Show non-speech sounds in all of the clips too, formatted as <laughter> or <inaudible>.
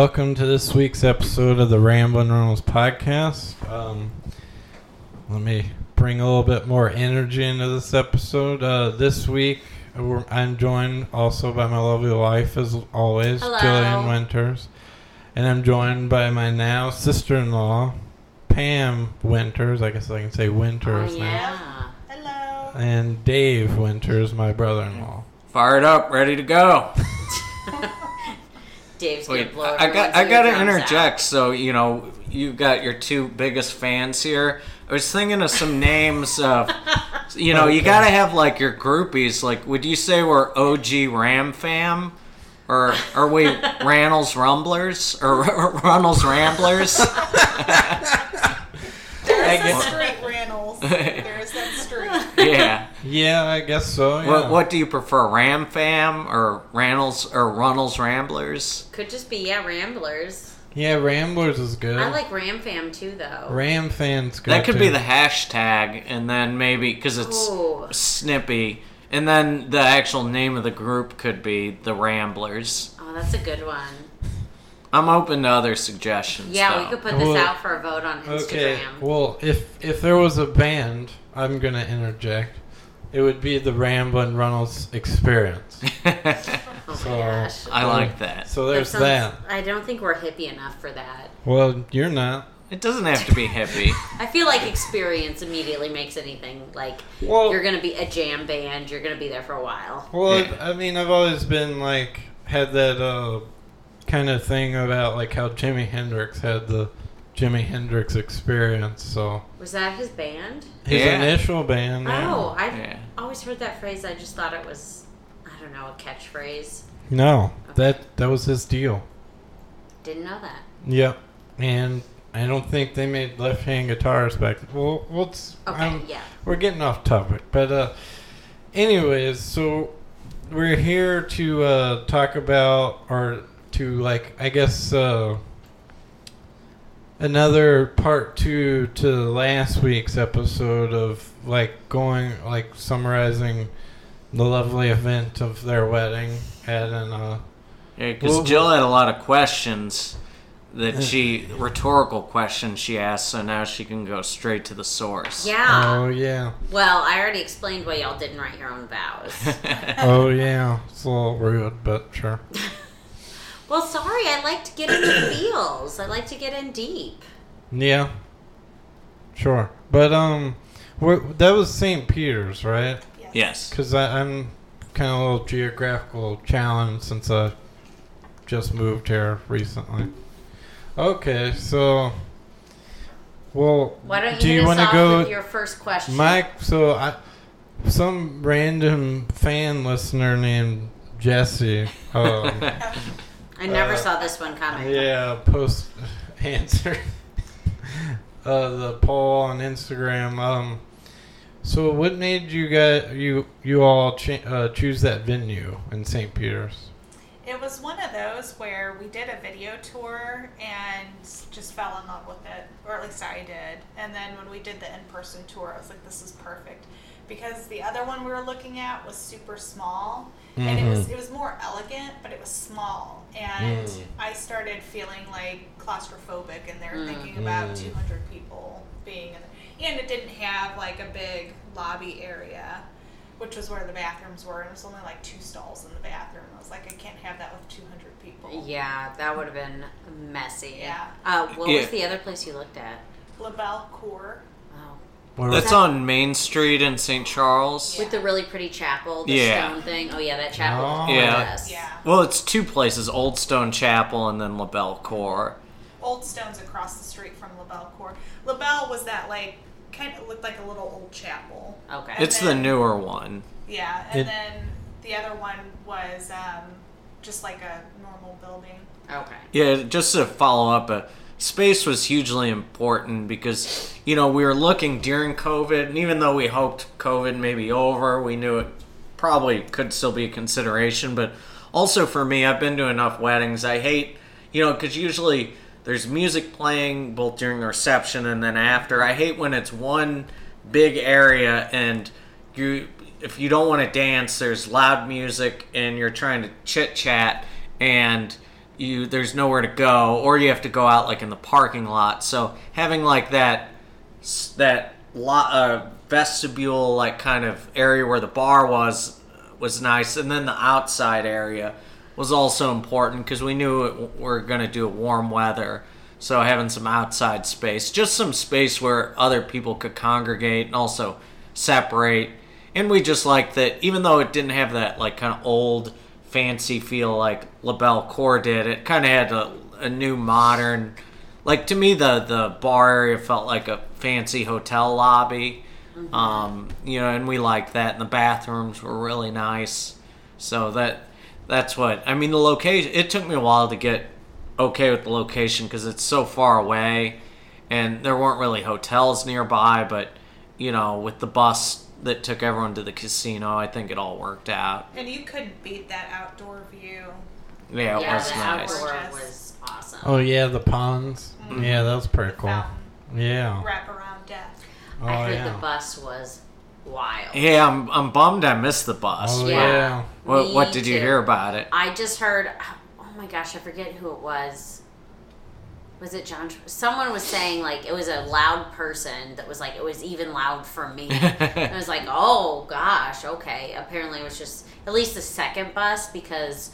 Welcome to this week's episode of the Ramblin' Reynolds podcast. Um, let me bring a little bit more energy into this episode. Uh, this week, I'm joined also by my lovely wife, as always, Hello. Jillian Winters. And I'm joined by my now sister in law, Pam Winters. I guess I can say Winters Oh, now. Hello. And Dave Winters, my brother in law. Fired up, ready to go. <laughs> Dave's gonna Wait, blow I got I got to interject. out. So you know, you got your two biggest fans here. I was thinking of some names of, <laughs> you know, you got to have like your groupies. Like, would you say we're OG Ram fam, or are we <laughs> Rannells Rumblers or <laughs> Runnels Ramblers? There's guess- that street, Reynolds. There's that street. yeah. Yeah, I guess so. Yeah. What What do you prefer, Ram fam or Rannells or Runnels Ramblers? Could just be yeah, Ramblers. Yeah, Ramblers is good. I like Ram Fam too, though. Ram Fam's good. That could be the hashtag, and then maybe because it's Ooh. snippy, and then the actual name of the group could be the Ramblers. Oh, that's a good one. I'm open to other suggestions. Yeah, though. we could put this Well, out for a vote on Instagram. Okay. Well, if if there was a band, I'm gonna interject. It would be the Ramblin' Reynolds Experience. <laughs> oh so- my gosh. I like that. So there's sounds- that. I don't think we're hippie enough for that. Well, you're not. It doesn't have to be hippie. <laughs> I feel like experience immediately makes anything like Well, you're gonna be a jam band. You're gonna be there for a while. well, Yeah. I mean, I've always been like had that uh, kind of thing about like how Jimi Hendrix had the Jimi Hendrix Experience. So Was that his band? his Yeah. initial band. yeah. Oh, I've Yeah. always heard that phrase. I just thought it was, I don't know, a catchphrase. No, that that was his deal. Didn't know that. Yep. And I don't think they made left hand guitars back. Well, let's. Okay, um, yeah. We're getting off topic, but uh, anyways, so we're here to uh, talk about, or to like, I guess, uh, another part two to last week's episode of like going, like summarizing the lovely event of their wedding at an uh, Yeah, because Well- Jill had a lot of questions that she rhetorical questions she asked, so now she can go straight to the source. Yeah. oh yeah, Well, I already explained why y'all didn't write your own vows. <laughs> oh yeah, it's a little rude, but sure. <laughs> well, sorry, I like to get in the <coughs> feels. I like to get in deep. Yeah. Sure. But um that was St. Peter's, right? Yes. yes. Cuz I'm kind of a little geographical challenge since I just moved here recently. Okay, so well, Why don't you do hit you want to go with your first question? Mike, so I some random fan listener named Jesse um, <laughs> I never uh, saw this one coming. Yeah, post <laughs> answer <laughs> uh, the poll on Instagram. Um, so what made you guys you you all cha- uh, choose that venue in St. Peter's? It was one of those where we did a video tour and just fell in love with it, or at least I did. And then when we did the in-person tour, I was like, "This is perfect," because the other one we were looking at was super small, and it was Mhm. it was more elegant, but it was small. And Mm. I started feeling like claustrophobic, and they're Mm. thinking about Mm. 200 people being in there, and it didn't have like a big lobby area which was where the bathrooms were, and it was only like two stalls in the bathroom. I was like, I can't have that with 200 people. Yeah, that would have been messy. Yeah. Uh, what Yeah. was the other place you looked at? LaBelle Cour. That's on Main Street in St. Charles. Yeah. With the really pretty chapel, the Yeah. stone thing. Oh yeah, that chapel. Oh. was Yeah. gorgeous. Yeah. Well, it's two places: Old Stone Chapel and then LaBelle Cour. Old Stone's across the street from LaBelle Cour. LaBelle was that like kind of looked like a little old chapel. Okay. And It's the then- newer one. Yeah, and It- then the other one was um, just like a normal building. okay. Yeah, just to follow up, uh, space was hugely important because you know we were looking during COVID, and even though we hoped COVID may be over, we knew it probably could still be a consideration. But also for me, I've been to enough weddings. I hate, you know, because usually there's music playing both during the reception and then after. I hate when it's one big area and you if you don't want to dance, there's loud music and you're trying to chit chat and you there's nowhere to go, or you have to go out like in the parking lot. So having like that that lot uh, vestibule like kind of area where the bar was was nice, and then the outside area was also important because we knew it, we are going to do warm weather. So having some outside space, just some space where other people could congregate and also separate. And we just liked that, even though it didn't have that like kind of old fancy feel like LaBelle Cour did, it kind of had a, a new modern. Like to me, the the bar area felt like a fancy hotel lobby. Um, you know, and we liked that. And the bathrooms were really nice. So that that's what I mean. The location. It took me a while to get okay with the location because it's so far away, and there weren't really hotels nearby. But you know, with the bus that took everyone to the casino, I think it all worked out. And you couldn't beat that outdoor view. Yeah, it yeah, was the nice. outdoor was awesome. Oh yeah, the ponds. Mm-hmm. Yeah, that was pretty cool. Fountain Yeah. wrap around death. Oh I heard yeah. the bus was wild. Yeah, I'm I'm bummed I missed the bus. Oh Yeah. yeah. What Me what did you hear about it? I just heard. Oh my gosh, I forget who it was. Was it John? Someone was saying like it was a loud person that was like it was even loud for me. and <laughs> I was like, oh gosh, okay. Apparently, it was just at least the second bus because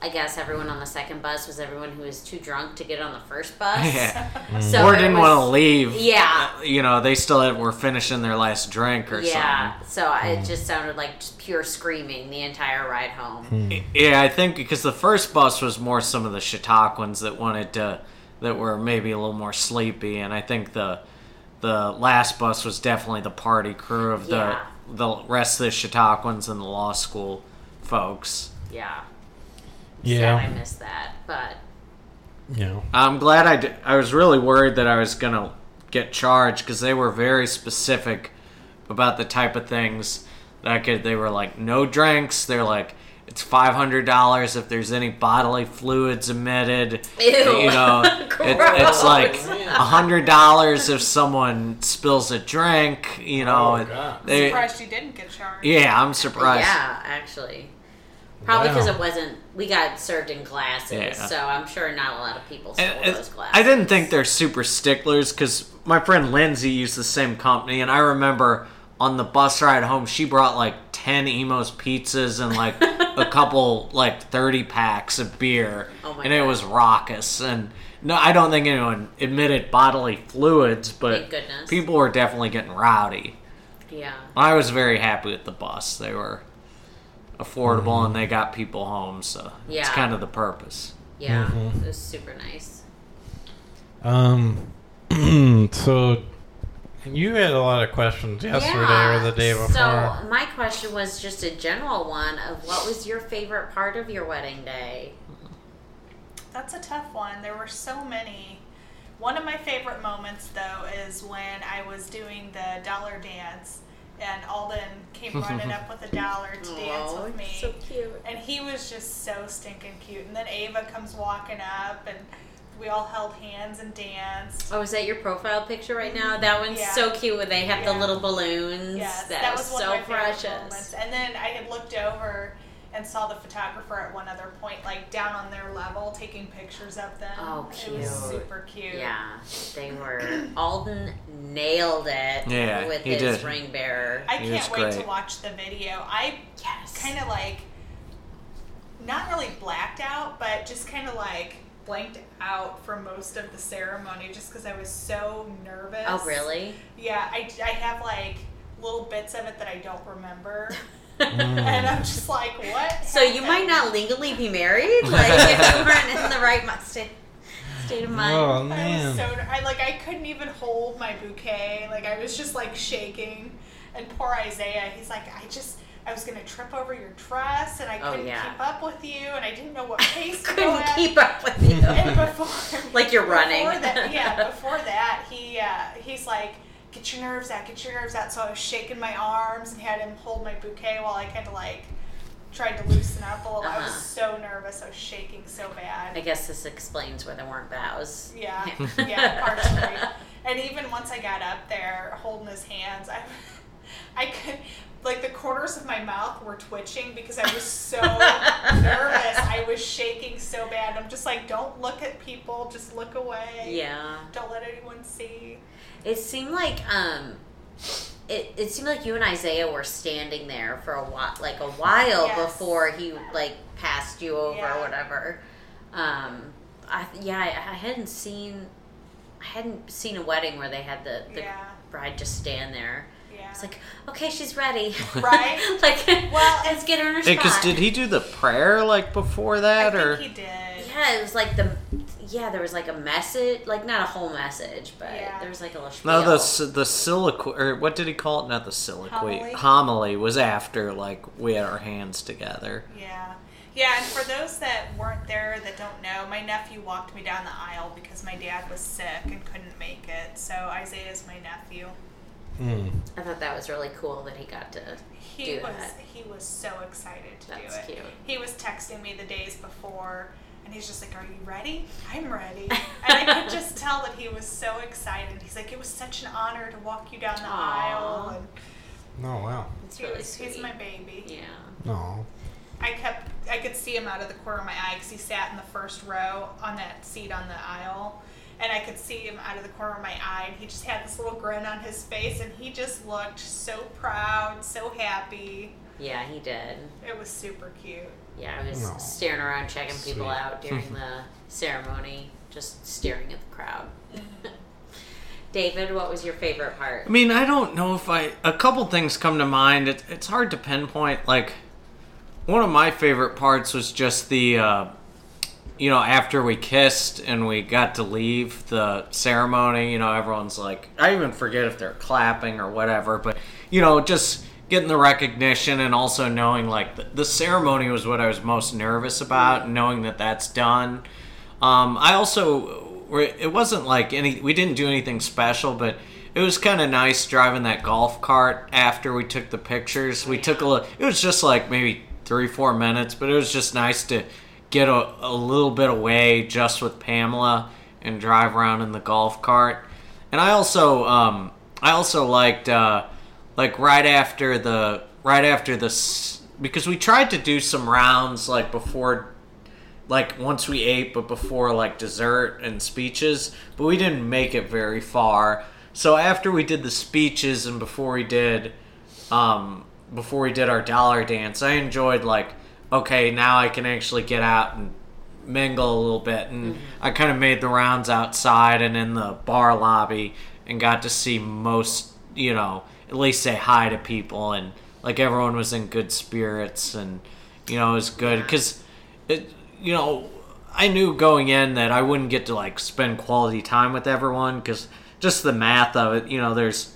I guess everyone on the second bus was everyone who was too drunk to get on the first bus. <laughs> Yeah. <laughs> Mm. So or didn't want to leave. Yeah. Uh, You know, they still had, were finishing their last drink or Yeah, so I- it mm. just sounded like just pure screaming the entire ride home. something. Yeah, I think because the first bus was more some of the Chautauquans that wanted to, that were maybe a little more sleepy, and I think the the last bus was definitely the party crew of the Yeah. the rest of the Chautauquans and the law school folks. Yeah. Yeah. Sad I missed that, but Yeah. I'm glad I did. I was really worried that I was gonna get charged because they were very specific about the type of things that I could. They were like, no drinks. They're like, it's five hundred dollars if there's any bodily fluids emitted. Ew. You know, <laughs> it, it's like a hundred dollars if someone spills a drink. You know, Oh, it- God. they- Surprised you didn't get charged. yeah, I'm surprised. yeah, actually. Probably Wow. because it wasn't. We got served in glasses, Yeah. so I'm sure not a lot of people stole And it- those glasses. I didn't think they're super sticklers because my friend Lindsay used the same company, and I remember on the bus ride home, she brought like 10 Imo's pizzas and like a <laughs> couple, like 30 packs of beer, Oh my and it was raucous. And no, I don't think anyone admitted bodily fluids, but people were definitely getting rowdy. Yeah. I was very happy with the bus. They were affordable and they got people home, so it's Yeah. kind of the purpose. Yeah. Mhm. It was super nice. Um. <clears throat> so, you had a lot of questions yesterday or the day before. So my question was just a general one of what was your favorite part of your wedding day? That's a tough one. There were so many. One of my favorite moments, though, is when I was doing the dollar dance, and Alden came running up with a dollar to <laughs> dance with me. So cute. and he was just so stinking cute. And then Ava comes walking up, and we all held hands and danced. Oh, is that your profile picture right now? That one's Yeah. so cute when they have the little balloons. Yes, that, was, one so of my precious. moments. And then I had looked over and saw the photographer at one other point, like down on their level, taking pictures of them. Oh, It was cute. super cute. Yeah, they were. <clears throat> Alden nailed it Yeah, with he his did. ring bearer. I He can't was wait to watch the video. I yes. kind of like, not really blacked out, but just kind of like blanked out for most of the ceremony just because I was so nervous. Oh, really? Yeah, I, I have like little bits of it that I don't remember. <laughs> Mm. and I'm just like, what? So you might not legally be married, like <laughs> if you weren't in the right state state of mind. Oh I was man. so ner- I like I couldn't even hold my bouquet. Like I was just like shaking. And poor Isaiah, he's like, I just I was gonna trip over your dress, and I Oh, couldn't yeah. keep up with you, and I didn't know what <laughs> pace to Couldn't keep up with you. And before, <laughs> Like you're running. Before that, <laughs> yeah, before that, he uh, he's like, "Get your nerves out, get your nerves out." So I was shaking my arms and had him hold my bouquet while I kind of like tried to loosen up a little. I was Uh-huh. so nervous. I was shaking so bad. I guess this explains why there weren't vows. Yeah, yeah, partially. And even once I got up there holding his hands, I, I could, like the corners of my mouth were twitching because I was so <laughs> nervous. I was shaking so bad. I'm just like, don't look at people, just look away. Yeah. Don't let anyone see. It seemed like um it, it seemed like you and Isaiah were standing there for a while like a while Yes. before he like passed you over Yeah. or whatever. Um I yeah, I, I hadn't seen I hadn't seen a wedding where they had the, the Yeah. bride just stand there. Yeah. It's like, okay, she's ready. <laughs> Right? <laughs> like Well, <laughs> let's get her in her Hey, spot. cause did he do the prayer like before I that, think or he did. Yeah, it was like the yeah, there was like a message, like not a whole message, but Yeah. there was like a little no? The spiel. the soliloquy or what did he call it? Not the soliloquy. Homily? Homily was after like we had our hands together. Yeah. Yeah, and for those that weren't there that don't know, my nephew walked me down the aisle because my dad was sick and couldn't make it. So Isaiah's my nephew. Mm. I thought that was really cool that he got to He do was that. he was so excited to That's do it. cute. He was texting me the days before and he's just like, Are you ready? I'm ready. <laughs> and I could just tell that he was so excited. He's like, It was such an honor to walk you down the Aw. aisle and Oh wow. It's really was, sweet. he's my baby. Yeah. No. I kept I could see him out of the corner of my eye because he sat in the first row on that seat on the aisle, and I could see him out of the corner of my eye, and he just had this little grin on his face, and he just looked so proud, so happy. Yeah, he did. It was super cute. Yeah, I was Aw. staring around checking people out during <laughs> the ceremony, just staring at the crowd. <laughs> David, what was your favorite part? I mean, I don't know if I. A couple things come to mind. It, it's hard to pinpoint. Like, one of my favorite parts was just the, uh, you know, after we kissed and we got to leave the ceremony. You know, everyone's like, I even forget if they're clapping or whatever, but you know, just getting the recognition and also knowing like the, the ceremony was what I was most nervous about. Knowing that that's done. Um, I also it wasn't like any we didn't do anything special, but it was kind of nice driving that golf cart after we took the pictures. We took a little. It was just like maybe three four minutes, but it was just nice to get a, a little bit away just with Pamela and drive around in the golf cart. And I also um, I also liked uh, like right after the right after the because we tried to do some rounds like before like once we ate but before like dessert and speeches but we didn't make it very far so after we did the speeches and before we did um before we did our dollar dance i enjoyed like okay now i can actually get out and mingle a little bit. And mm-hmm. i kind of made the rounds outside and in the bar lobby and got to see most you know at least say hi to people. And like everyone was in good spirits and you know it was good. Because it you know i knew going in that i wouldn't get to like spend quality time with everyone because just the math of it you know there's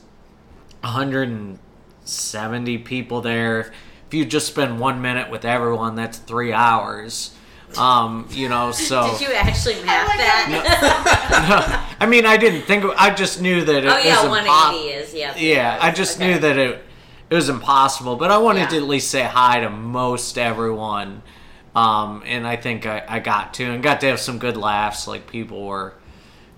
170 people there if you just spend one minute with everyone that's three hours um you know <laughs> so Did you actually map like that? <laughs> <laughs> i mean i didn't think i just knew that it oh yeah, was 180 impo- is yeah. yeah, I just Okay. knew that it it was impossible, but I wanted Yeah. to at least say hi to most everyone. Um, and I think I, I got to and got to have some good laughs. Like people were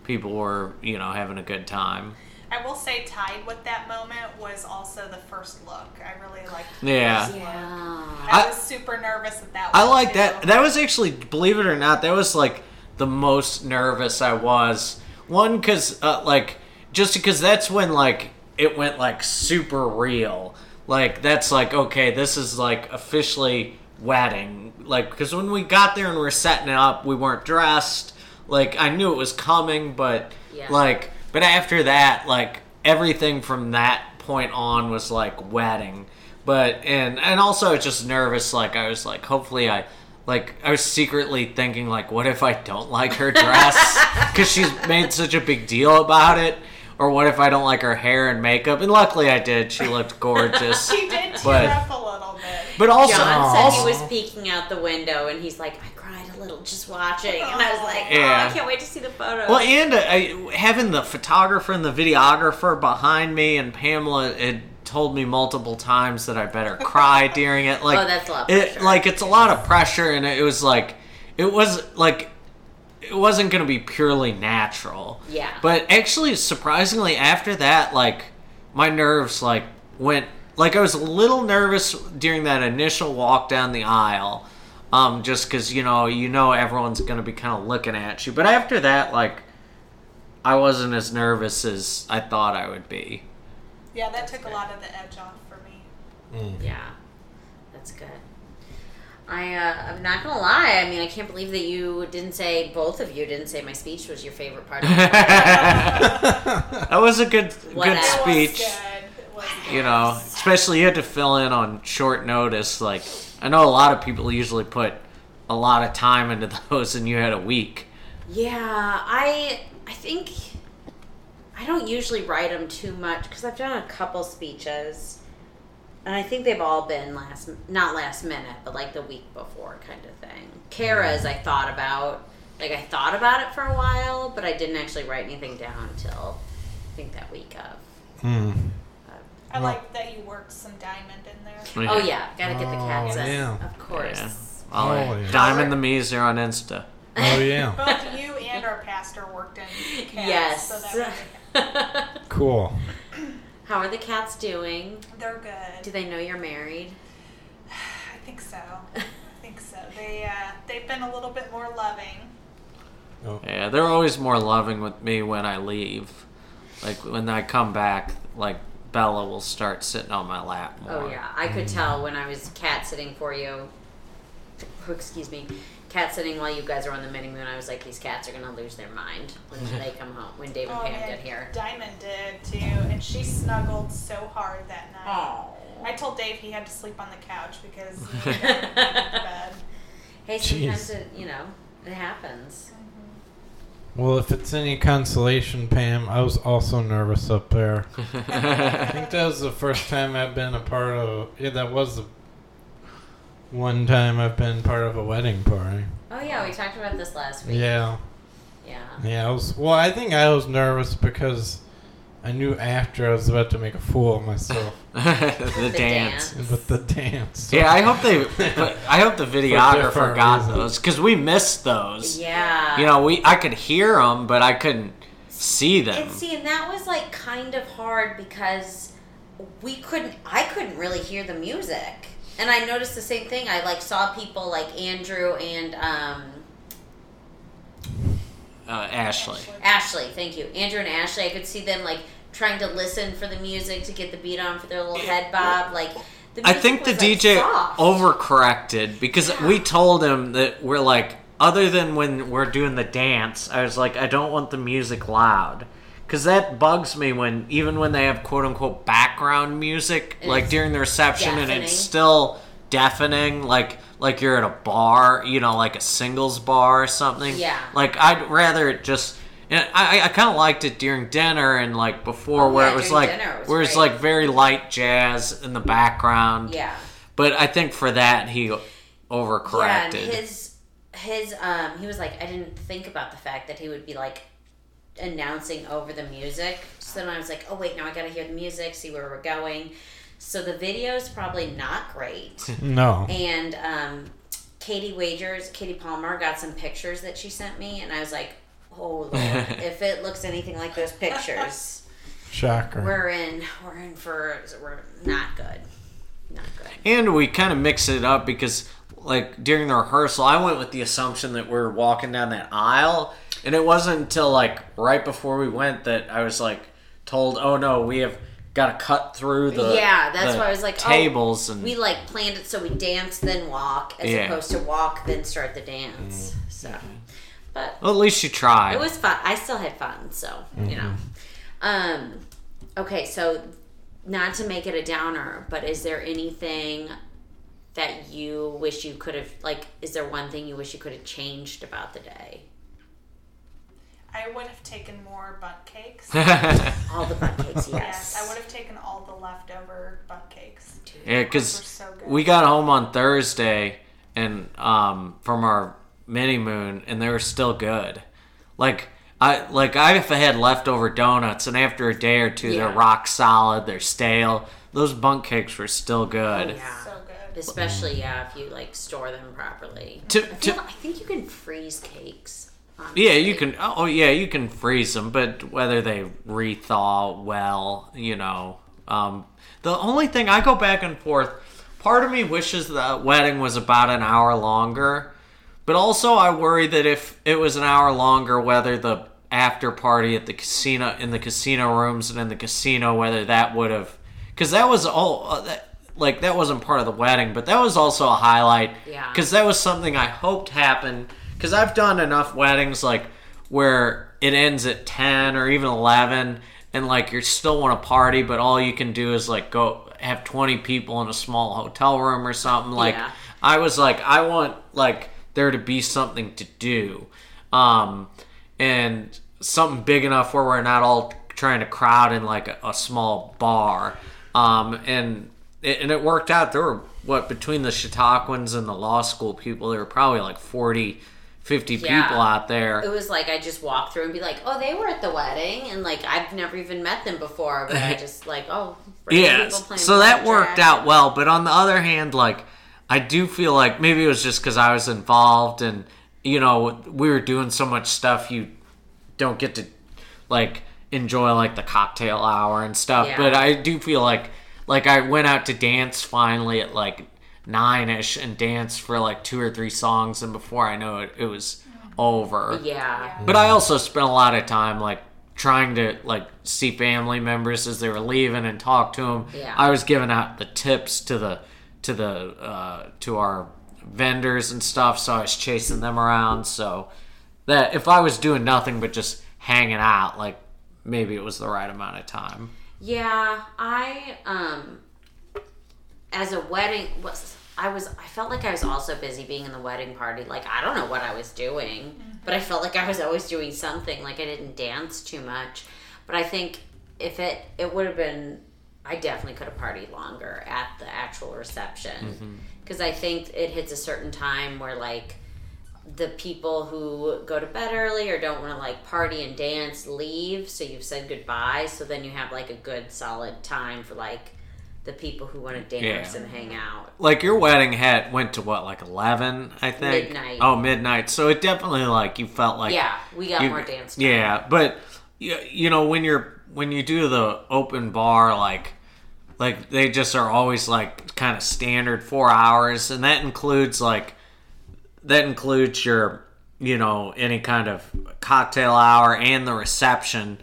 people were, you know, having a good time. I will say, tied with that moment was also the first look. I really liked. the Yeah. first look. Yeah. I, I- was super nervous at that. I like that. That was actually, believe it or not, that was like the most nervous I was. One, because uh, like just because that's when like it went like super real. Like that's like okay, this is like officially wedding. Like because when we got there and we are setting it up, we weren't dressed. Like I knew it was coming, but Yeah. like but after that, like everything from that point on was like wedding. But and and also just nervous. Like I was like, hopefully I like I was secretly thinking like, what if I don't like her dress <laughs> because she's made such a big deal about it, or what if I don't like her hair and makeup? And luckily I did. She looked gorgeous. <laughs> She did tear But- up a little bit. But also, John said also he was peeking out the window and he's like, I cried a little just watching. And I was like, oh, Yeah. I can't wait to see the photo. Well, and uh, I, having the photographer and the videographer behind me, and Pamela had told me multiple times that I better cry <laughs> during it. Oh, like, Oh, that's a lot of it, like it's a lot of pressure, and it was like, it was like, it wasn't going to be purely natural. Yeah. But actually, surprisingly, after that, like, my nerves like went like I was a little nervous during that initial walk down the aisle, um, just because you know you know everyone's gonna be kind of looking at you. But after that, like, I wasn't as nervous as I thought I would be. Yeah, that took a lot of the edge off for me. Mm. Yeah, that's good. I uh, I'm not gonna lie. I mean, I can't believe that you didn't say both of you didn't say my speech was your favorite part. of <laughs> That was a good Whatever. good It speech. good. Was good. You know, especially you had to fill in on short notice. Like I know a lot of people usually put a lot of time into <laughs> those, and you had a week. Yeah, I I think I don't usually write them too much because I've done a couple speeches, and I think they've all been last not last minute, but like the week before kind of thing. Kara's I thought about like I thought about it for a while, but I didn't actually write anything down until I think that week of. Mm. I like that you worked some diamond in there. Oh yeah, gotta get the cats Oh, in, yeah. of course. Yeah. I'll Oh, yeah. Diamond the Meeser on Insta. Oh yeah, <laughs> Both you and our pastor worked in cats. Yes. So that was, <laughs> cool. How are the cats doing? they're good. Do they know you're married? <sighs> I think so. I think so. They uh, they've been a little bit more loving. Oh. Yeah, they're always more loving with me when I leave. Like when I come back, like Bella will start sitting on my lap oh, more. Oh yeah, I could tell when I was cat sitting for you. oh, Excuse me, cat sitting while you guys are on the mini moon. I was like, these cats are gonna lose their mind when <laughs> they come home. When Dave and Oh, Pam man, get here. Diamond did too, and she snuggled so hard that night. Oh. I told Dave he had to sleep on the couch because he <laughs> had to get into bed. Hey, sometimes Jeez. it you know it happens. Well, if it's any consolation, Pam, I was also nervous up there. <laughs> I think that was the first time I've been a part of. Yeah, that was the one time I've been part of a wedding party. Oh yeah, we talked about this last week. Yeah, Yeah. yeah. I was. Well, I think I was nervous because I knew after I was about to make a fool of myself the, <laughs> The dance. dance. with the dance. Yeah, I hope they. but I hope the <laughs> videographer got reasons. those because we missed those. Yeah. You know, we I could hear them, but I couldn't see them. And see, and that was like kind of hard because we couldn't. I couldn't really hear the music, and I noticed the same thing. I like saw people like Andrew and um, Uh, Ashley. Ashley. Thank you, Andrew and Ashley. I could see them like trying to listen for the music to get the beat on for their little head bob. Like the I music think the like, DJ soft. overcorrected because Yeah. we told him that we're like, other than when we're doing the dance, I was like, I don't want the music loud. Because that bugs me when, even when they have quote unquote background music, And like during the reception, and it's still deafening, like like you're at a bar, you know, like a singles bar or something. Yeah. Like, I'd rather it just. And I, I kind of liked it during dinner and like before, Oh, where yeah, it was like, dinner it was where it's like very light jazz in the background. Yeah. But I think for that he overcorrected. Yeah, and his his um he was like I didn't think about the fact that he would be like announcing over the music. So then I was like, oh wait, now I gotta hear the music, see where we're going. So the video is probably not great. <laughs> <laughs> No. and um Katie Wagers, Katie Palmer got some pictures that she sent me and I was like, Oh Lord, <laughs> if it looks anything like those pictures, Shocker. we're in we're in for we're not good. Not good. and we kind of mix it up because like during the rehearsal I went with the assumption that we are walking down that aisle and it wasn't until like right before we went that I was like told, "Oh no, we have got to cut through the yeah, that's the why I was like, tables oh, and we like planned it so we dance then walk, as Yeah. opposed to walk then start the dance. Mm. So, but well, at least you tried. it was fun. I still had fun, so you know. Um, okay, so not to make it a downer, but is there anything that you wish you could have like? Is there one thing you wish you could have changed about the day? I would have taken more bundt cakes. <laughs> All the butt cakes, yes. Yes, I would have taken all the leftover bundt cakes. Yeah, because so we got home on Thursday and um, from our mini moon, and they were still good. Like I like I've had leftover donuts, and after a day or two, Yeah. they're rock solid. They're stale. Those bunk cakes were still good. Oh, Yeah. so good. Especially yeah, if you like store them properly. To- I, feel, to- I think you can freeze cakes. honestly. Yeah, you can. Oh, yeah, you can freeze them, but whether they rethaw well, you know, Um, the only thing I go back and forth. Part of me wishes the wedding was about an hour longer, but also I worry that if it was an hour longer, whether the after party at the casino in the casino rooms and in the casino, whether that would have, because that was all uh, that, like that wasn't part of the wedding, but that was also a highlight. Yeah. Because that was something I hoped happened. Because I've done enough weddings like where it ends at ten or even eleven, and like you still want to party, but all you can do is like go have twenty people in a small hotel room or something. Like Yeah. I was like, I want like there to be something to do, um, and something big enough where we're not all trying to crowd in like a, a small bar, um, and it, and it worked out. There were what between the Chautauquans and the law school people, there were probably like 40, 50 Yeah. people out there. It was like I just walk through and be like, "Oh, they were at the wedding," and like I've never even met them before, but I <laughs> just like, "Oh, Yeah, so that worked out well. But on the other hand, like I do feel like maybe it was just because I was involved, and you know we were doing so much stuff. You don't get to like enjoy like the cocktail hour and stuff. Yeah. But I do feel like like I went out to dance finally at like nine ish and danced for like two or three songs, and before I know it, it was over. Yeah. But I also spent a lot of time like trying to like see family members as they were leaving and talk to them. Yeah. I was giving out the tips to the to the uh, to our vendors and stuff, so I was chasing them around. So that if I was doing nothing but just hanging out, like maybe it was the right amount of time. Yeah, I um as a wedding was I was I felt like I was also busy being in the wedding party. Like I don't know what I was doing, but I felt like I was always doing something. Like I didn't dance too much. But I think if it it would have been I definitely could have partied longer at the actual reception mm-hmm. because I think it hits a certain time where like the people who go to bed early or don't want to like party and dance leave so you've said goodbye so then you have like a good solid time for like the people who want to dance Yeah. and hang out Like your wedding had went to what like eleven, I think. Midnight. Oh, midnight. So it definitely like you felt like yeah we got you- more dance time. Yeah, but you, you know when you're when you do the open bar like like they just are always like kind of standard 4 hours and that includes like that includes your you know any kind of cocktail hour and the reception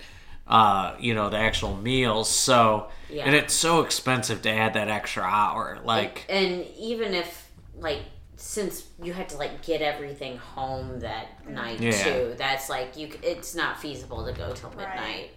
uh you know the actual meals so Yeah. and it's so expensive to add that extra hour like and even if like since you had to like get everything home that night Yeah. too that's like you it's not feasible to go till midnight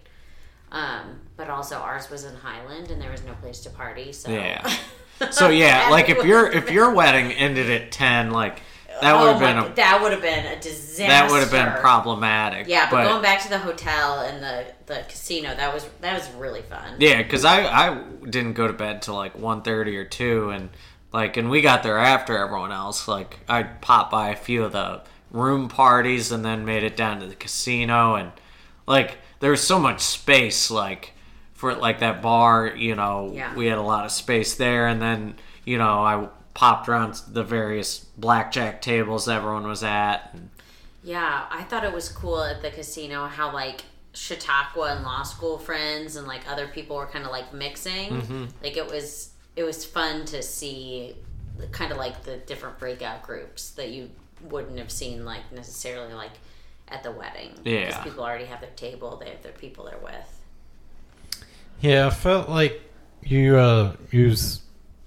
um but also ours was in highland and there was no place to party so Yeah. <laughs> so yeah like if your if your wedding ended at 10 like that would oh have been a that would have been a disaster that would have been problematic. yeah but, going back to the hotel and the the casino that was that was really fun yeah, because I I didn't go to bed till like 1.30 or two, and like and we got there after everyone else. Like I popped by a few of the room parties and then made it down to the casino, and like there was so much space like for like that bar. You know, Yeah. we had a lot of space there, and then you know I popped around the various blackjack tables everyone was at. And, Yeah, I thought it was cool at the casino how like Chautauqua and law school friends and like other people were kind of like mixing. Mm-hmm. Like it was it was fun to see kind of like the different breakout groups that you wouldn't have seen like necessarily like at the wedding. Yeah. Because people already have their table, they have their people they're with. Yeah, I felt like you uh use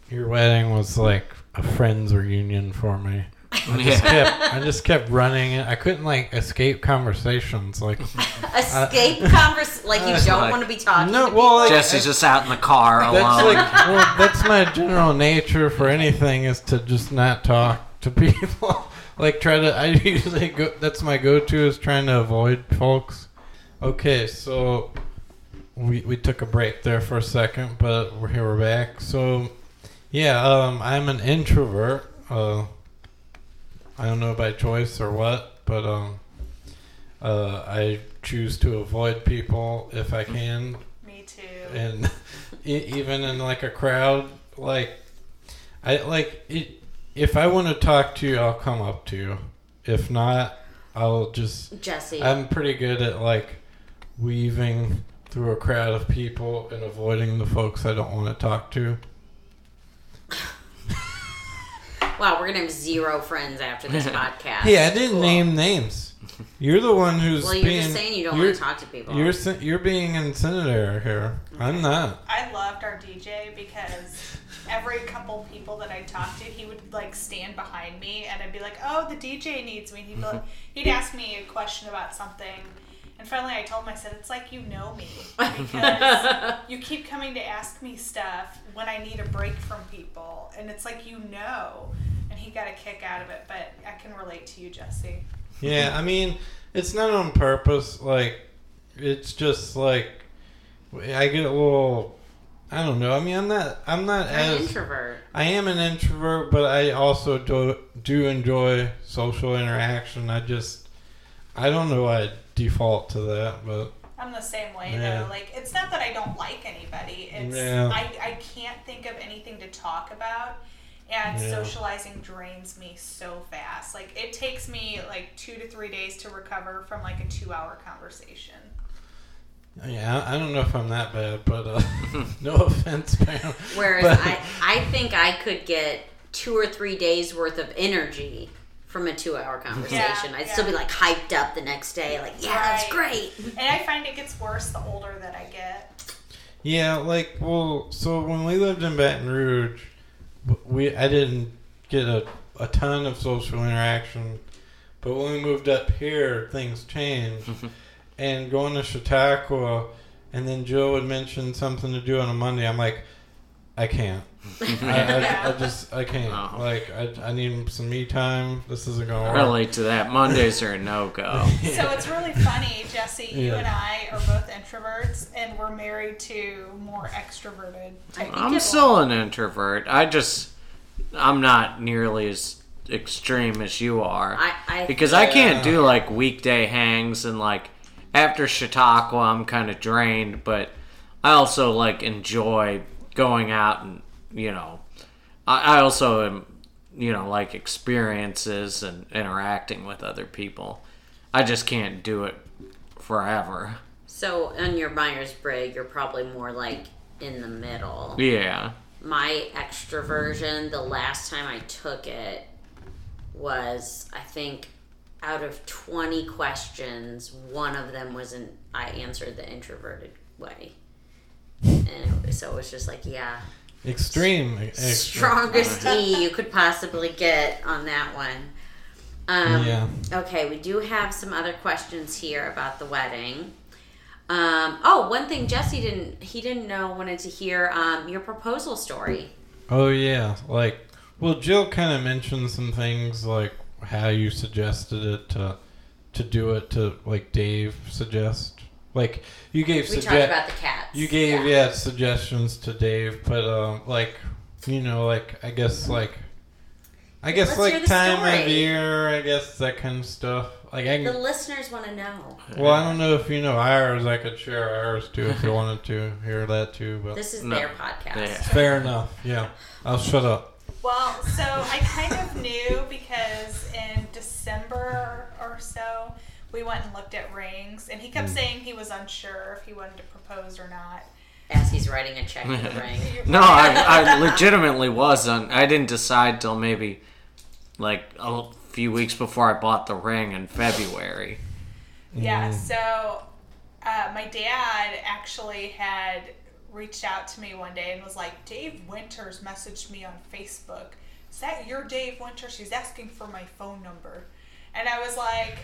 your wedding was like a friends reunion for me. I just Yeah. kept I just kept running it. I couldn't like escape conversations. Like <laughs> Escape convers like you don't like- want to be talking No, to well, like- Jesse's just out in the car that's alone. like <laughs> well, that's my general nature for anything is to just not talk to people. Like try to I <laughs> usually go that's my go to is trying to avoid folks. Okay, so we we took a break there for a second, but we're here we're back. So yeah, um I'm an introvert. Uh I don't know by choice or what, but um uh I choose to avoid people if I can Me too. and <laughs> e- even in like a crowd like i like it, if i want to talk to you i'll come up to you if not i'll just Jesse. i'm pretty good at like weaving through a crowd of people and avoiding the folks I don't want to talk to. <laughs> Wow, we're gonna have zero friends after this <laughs> podcast. Hey, I didn't Cool. name names. You're the one who's Well, you're being. just saying you don't want to talk to people. You're you're being incendiary here. I'm not. I loved our DJ because every couple people that I talked to, he would like stand behind me, and I'd be like, "Oh, the DJ needs me." And he'd be like, <laughs> he'd ask me a question about something, and finally I told him, I said, "It's like you know me <laughs> because <laughs> you keep coming to ask me stuff when I need a break from people, and it's like you know." And he got a kick out of it, but I can relate to you, Jesse. Yeah, I mean, it's not on purpose. Like, it's just like I get a little. I don't know. I mean, I'm not. I'm not You're an introvert. I am an introvert, but I also do do enjoy social interaction. I just. I don't know. why I default to that, but I'm the same way Yeah. though. Like it's not that I don't like anybody. It's Yeah. I, I can't think of anything to talk about and Yeah. socializing drains me so fast. Like it takes me like two to three days to recover from like a two hour conversation. Yeah, I I don't know if I'm that bad. But uh, <laughs> <laughs> no offense, Pam. Whereas But- I, I think I could get two or three days worth of energy from a two hour conversation. I'd still be like hyped up the next day, like, yeah, that's great. And I find it gets worse the older that I get. Yeah, like well, so when we lived in Baton Rouge, we I didn't get a, a ton of social interaction, but when we moved up here, things changed. <laughs> and going to Chautauqua, and then Jill would mention something to do on a Monday. I'm like, I can't. I, I, I just I can't. Oh. Like I, I need some me time. This isn't gonna. Relate to that. Mondays are a no go. <laughs> So it's really funny, Jesse. You Yeah. and I are both introverts, and we're married to more extroverted type I people. I'm still an introvert. I just I'm not nearly as extreme as you are. I, I because I can't Yeah. do like weekday hangs and like after Chautauqua I'm kind of drained, but I also like enjoy going out and you know I, I also am you know like experiences and interacting with other people. I just can't do it forever. So on your Myers Briggs, you're probably more like in the middle. Yeah. My extroversion, the last time I took it was, I think, out of 20 questions, one of them wasn't, I answered the introverted way. And it, so it was just like, yeah, Extreme. extreme. strongest <laughs> E you could possibly get on that one. Um, Yeah. Okay, we do have some other questions here about the wedding. Um, oh, one thing Jesse didn't he didn't know wanted to hear um, your proposal story. Oh yeah, like well, Jill kind of mentioned some things like how you suggested it to to do it to like Dave suggest. Like you gave We sugge- talked about the cats. you gave yeah. suggestions to Dave, but um like you know like I guess like I guess Let's like the time of year, I guess that kind of stuff. Like I The listeners want to know. well, I don't know if you know ours. I could share ours too if you <laughs> wanted to hear that too. But This is No. their podcast. Yeah. fair enough. Yeah, I'll shut up. Well, so I kind of knew because in December or so, we went and looked at rings, and he kept Hmm. saying he was unsure if he wanted to propose or not. As he's writing a check to the ring. No, I, I legitimately was on. I didn't decide till maybe like a few weeks before I bought the ring in February. Yeah, so uh, my dad actually had reached out to me one day and was like, Dave Winters messaged me on Facebook. Is that your Dave Winters? She's asking for my phone number. And I was like,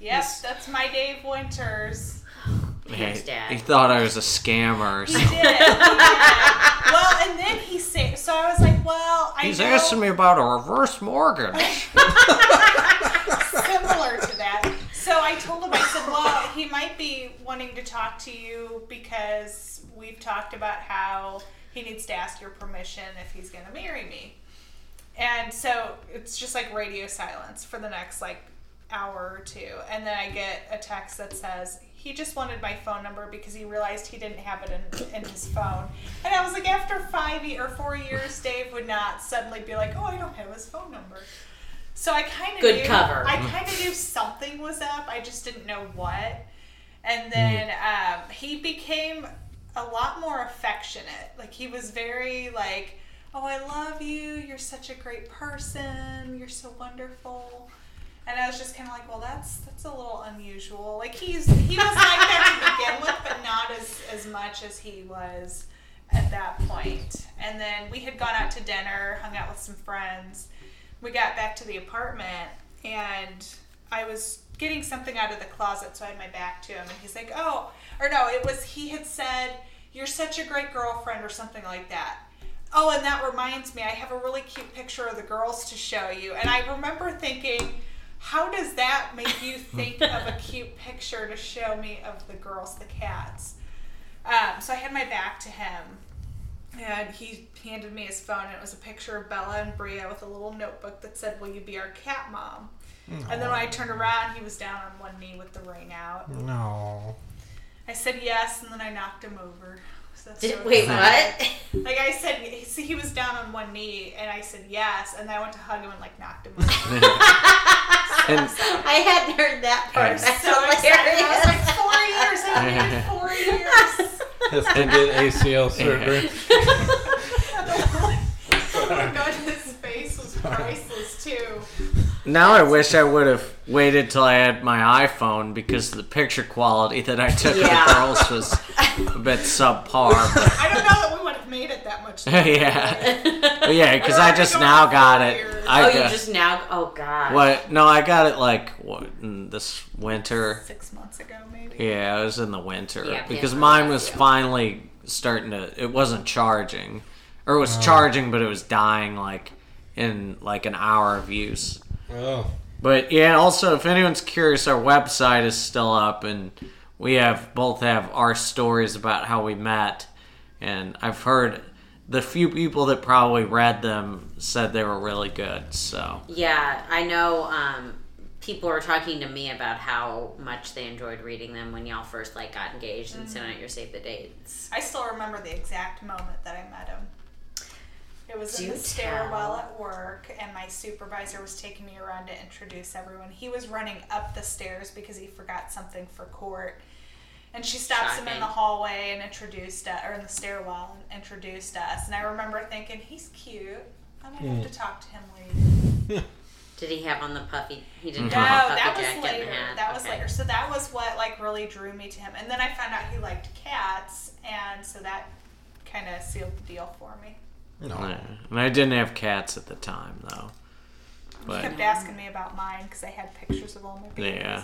Yes. that's my Dave Winters. Thanks, He- Dad. He thought I was a scammer or He something. did. He did. well, and then he said, so I was like, well, I He's know asking me about a reverse mortgage. <laughs> similar to that. So I told him, I said, well, he might be wanting to talk to you because we've talked about how he needs to ask your permission if he's going to marry me. And so it's just like radio silence for the next like hour or two. And then I get a text that says, he just wanted my phone number because he realized he didn't have it in, in his phone. And I was like, after five or four years, Dave would not suddenly be like, oh, I don't have his phone number. So I kind of Good knew, cover. I kind of knew something was up. I just didn't know what. And then um, he became a lot more affectionate. Like he was very like, "Oh, I love you. You're such a great person. You're so wonderful." And I was just kind of like, "Well, that's that's a little unusual." Like he's he was like that to begin with, but not as as much as he was at that point. And then we had gone out to dinner, hung out with some friends. We got back to the apartment and I was getting something out of the closet, so I had my back to him, and he's like, "Oh," or no, it was he had said, "You're such a great girlfriend," or something like that. Oh, and that reminds me, I have a really cute picture of the girls to show you, and I remember thinking, how does that make you <laughs> think of a cute picture to show me of the girls, the cats? Um, so I had my back to him, and he handed me his phone, and it was a picture of Bella and Bria with a little notebook that said, "Will you be our cat mom?" And then when I turned around, he was down on one knee with the ring out. No. I said yes, and then I knocked him over. So that's Did, so wait, what? <laughs> Like I said, he he was down on one knee, and I said yes, and then I went to hug him and like knocked him over. <laughs> <laughs> And I hadn't heard that part. And- That's so excited. I was like, four years, I needed four years. Has to get ACL surgery. oh my god, his face was priceless too. Now I wish I would have waited till I had my iPhone because the picture quality that I took Yeah. of the girls was a bit subpar. But <laughs> I don't know that we would have made it that much. <laughs> yeah, But yeah, because I just now got it. I oh, you got, just now. Oh God. what? No, I got it like what in this winter. Six months ago, maybe. Yeah, it was in the winter Yeah, because yeah, mine yeah. was finally starting to. It wasn't charging, or it was oh. charging, but it was dying like in like an hour of use. Oh. But yeah, also if anyone's curious, our website is still up, and we have both have our stories about how we met, and I've heard the few people that probably read them said they were really good. So Yeah, I know. Um, people were talking to me about how much they enjoyed reading them when y'all first like got engaged and sent out your save the dates. I still remember the exact moment that I met him. It was in the stairwell tell. at work, and my supervisor was taking me around to introduce everyone. He was running up the stairs because he forgot something for court. And she stops him in the hallway and introduced us, or in the stairwell and introduced us. And I remember thinking, he's cute. I might have to hmm. talk to him later. <laughs> Did he have on the puffy? He didn't No, have a puffy that was jacket later. hat. That was Okay. later. So that was what like really drew me to him. And then I found out he liked cats, and so that kind of sealed the deal for me. No. yeah. and I didn't have cats at the time though. He But kept asking me about mine because I had pictures of all my babies. Yeah.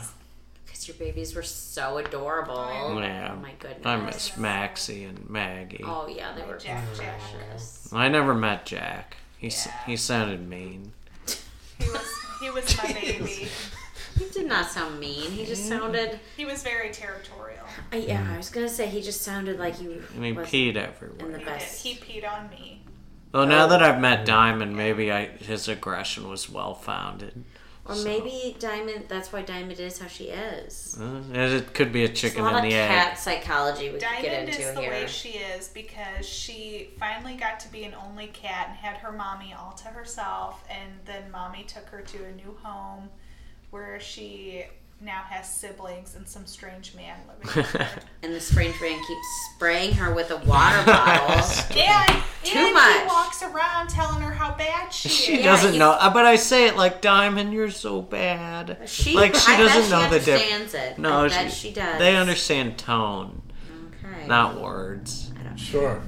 Because your babies were so adorable. Oh, yeah, Oh my goodness. I miss Maxie and Maggie. Oh yeah, they were Jack, Jack. precious. I never met Jack. He s Yeah. he sounded mean. He was he was my <laughs> baby. He did not sound mean. He just sounded. He was very territorial. I, yeah, mm. I was gonna say he just sounded like he And he was peed in everywhere. the He, did. he peed on me. Though now that I've met Diamond, maybe I his aggression was well founded. Or maybe Diamond. That's why Diamond is how she is. Uh, it could be a There's chicken a lot in of the egg. cat psychology we could Diamond get is into the here. way she is because she finally got to be an only cat and had her mommy all to herself, and then mommy took her to a new home where she now has siblings and some strange man living <laughs> with her. and the strange man keeps spraying her with a water <laughs> bottle. and Too and much. he walks around telling her how bad she, She is. Yeah, doesn't he's- know, uh, but I say it like Diamond. You're so bad. She, like she I doesn't bet she know the difference. understands it. No, I bet she, does. They understand tone, Okay. not words. Sure.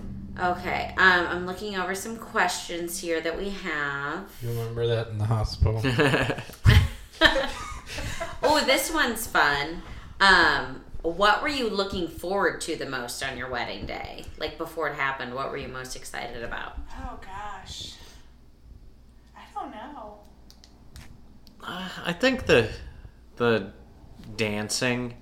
Okay. Um, I'm looking over some questions here that we have. You remember that in the hospital? <laughs> <laughs> Oh, this one's fun. Um, what were you looking forward to the most on your wedding day? Like before it happened, what were you most excited about? Oh gosh, I don't know. Uh, I think the the dancing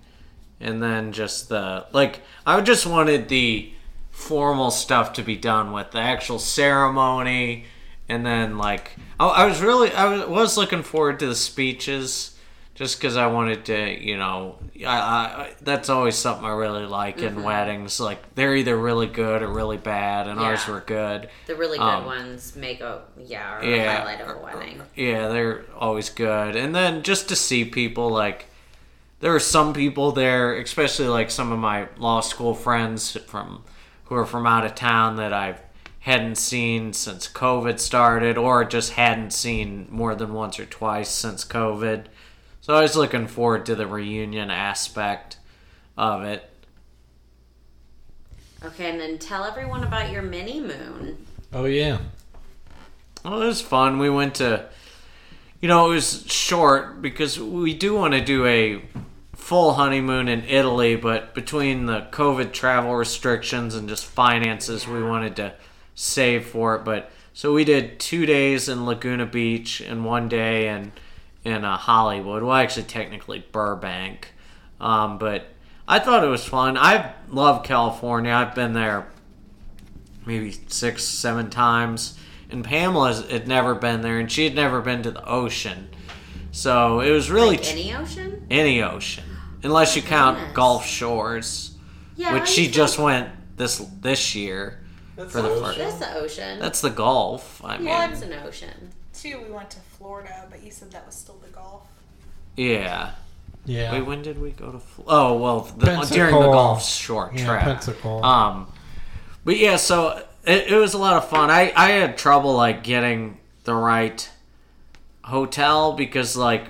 and then just the like I just wanted the formal stuff to be done with the actual ceremony and then like I, I was really I was, was looking forward to the speeches just because I wanted to you know I, I that's always something I really like in mm-hmm. weddings like they're either really good or really bad and ours were good The really good Um, ones make a yeah, or yeah. highlight of a uh, uh, wedding. Yeah, they're always good. And then just to see people like there were some people there, especially like some of my law school friends from who are from out of town that I hadn't seen since COVID started, or just hadn't seen more than once or twice since COVID. So I was looking forward to the reunion aspect of it. Okay, and then tell everyone about your mini moon. Oh yeah. Well, it was fun. We went to, you know, it was short because we do want to do a full honeymoon in Italy, but between the COVID travel restrictions and just finances, we wanted to save for it. But so we did two days in Laguna Beach and one day in in uh, Hollywood. Well, actually, technically Burbank, um, but I thought it was fun. I love California. I've been there maybe six, seven times. And Pamela had never been there, and she had never been to the ocean. So it was really Like any ocean? any ocean, unless you count goodness. Gulf Shores, Yeah. which she think just went this this year. That's For the the first- That's the ocean. That's the Gulf. I mean, yeah, it's an ocean. Two, we went to Florida, but you said that was still the golf. yeah. Yeah. Wait, when did we go to? Fl- oh, well, the, during the golf Gulf short yeah, trip. Pensacola. Um, but yeah, so it, it was a lot of fun. I I had trouble like getting the right hotel because like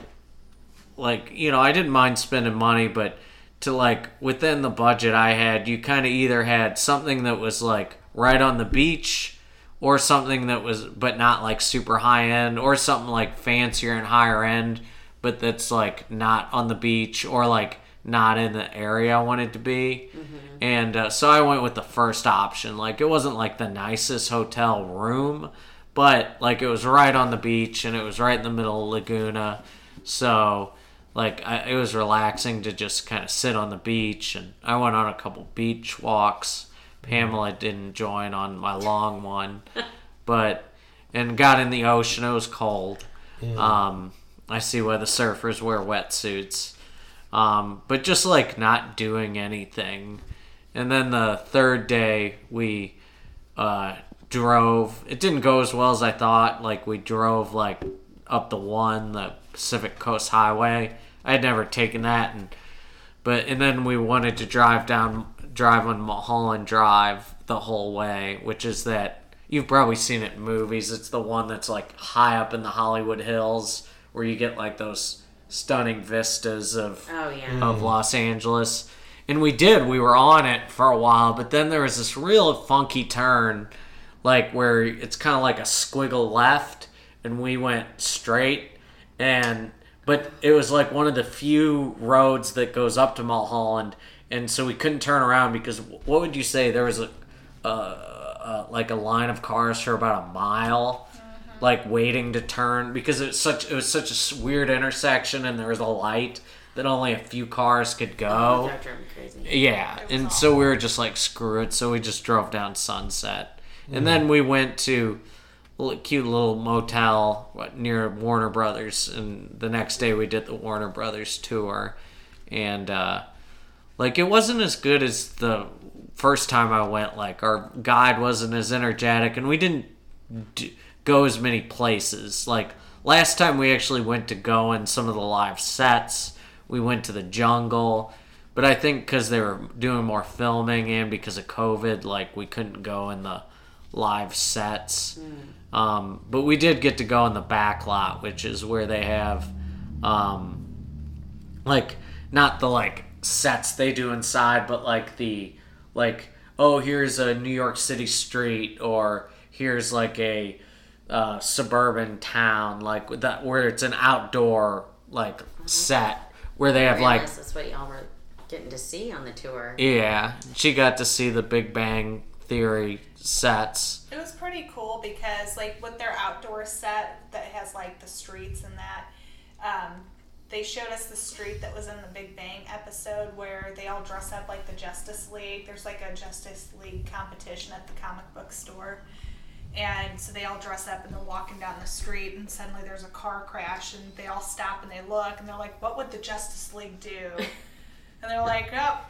like you know I didn't mind spending money, but to like within the budget I had, you kind of either had something that was like right on the beach. Or something that was, but not like super high end, or something like fancier and higher end, but that's like not on the beach or like not in the area I wanted to be. And uh, so I went with the first option. Like it wasn't like the nicest hotel room, but like it was right on the beach and it was right in the middle of Laguna. So like I, it was relaxing to just kind of sit on the beach and I went on a couple beach walks. Pamela didn't join on my long one, <laughs> but and got in the ocean. It was cold. Um, I see why the surfers wear wetsuits. Um, but just like not doing anything. And then the third day we uh, drove. It didn't go as well as I thought. Like we drove like up the one, the Pacific Coast Highway. I had never taken that, and but and then we wanted to drive down, drive on Mulholland Drive the whole way, which is that you've probably seen it in movies. It's the one that's like high up in the Hollywood Hills where you get like those stunning vistas of Oh yeah. of mm. Los Angeles. And we did. We were on it for a while, but then there was this real funky turn, like where it's kind of like a squiggle left, and we went straight. And but it was like one of the few roads that goes up to Mulholland, and so we couldn't turn around because what would you say? There was a, uh, uh, like a line of cars for about a mile like waiting to turn because it's such it was such a weird intersection and there was a light that only a few cars could go. That crazy. Yeah, It was and so we were just like screw it. So we just drove down Sunset, and then we went to a cute little motel near Warner Brothers, and the next day we did the Warner Brothers tour, and uh, like it wasn't as good as the first time I went. Like our guide wasn't as energetic, and we didn't d- go as many places. Like last time we actually went to go in some of the live sets. We went to the jungle, but I think because they were doing more filming and because of COVID, like we couldn't go in the live sets. Um, but we did get to go in the back lot, which is where they have, um, like not the like sets they do inside, but like the like oh here's a New York City street or here's like a uh, suburban town like that where it's an outdoor like set where they have like realized that's what y'all were getting to see on the tour. yeah she got to see the Big Bang Theory sets It was pretty cool because, like, with their outdoor set that has like the streets and that, um, they showed us the street that was in the Big Bang episode where they all dress up like the Justice League. There's like a Justice League competition at the comic book store. And so they all dress up and they're walking down the street, and suddenly there's a car crash, and they all stop and they look, and they're like, "What would the Justice League do?" <laughs> And they're like, "Oh,"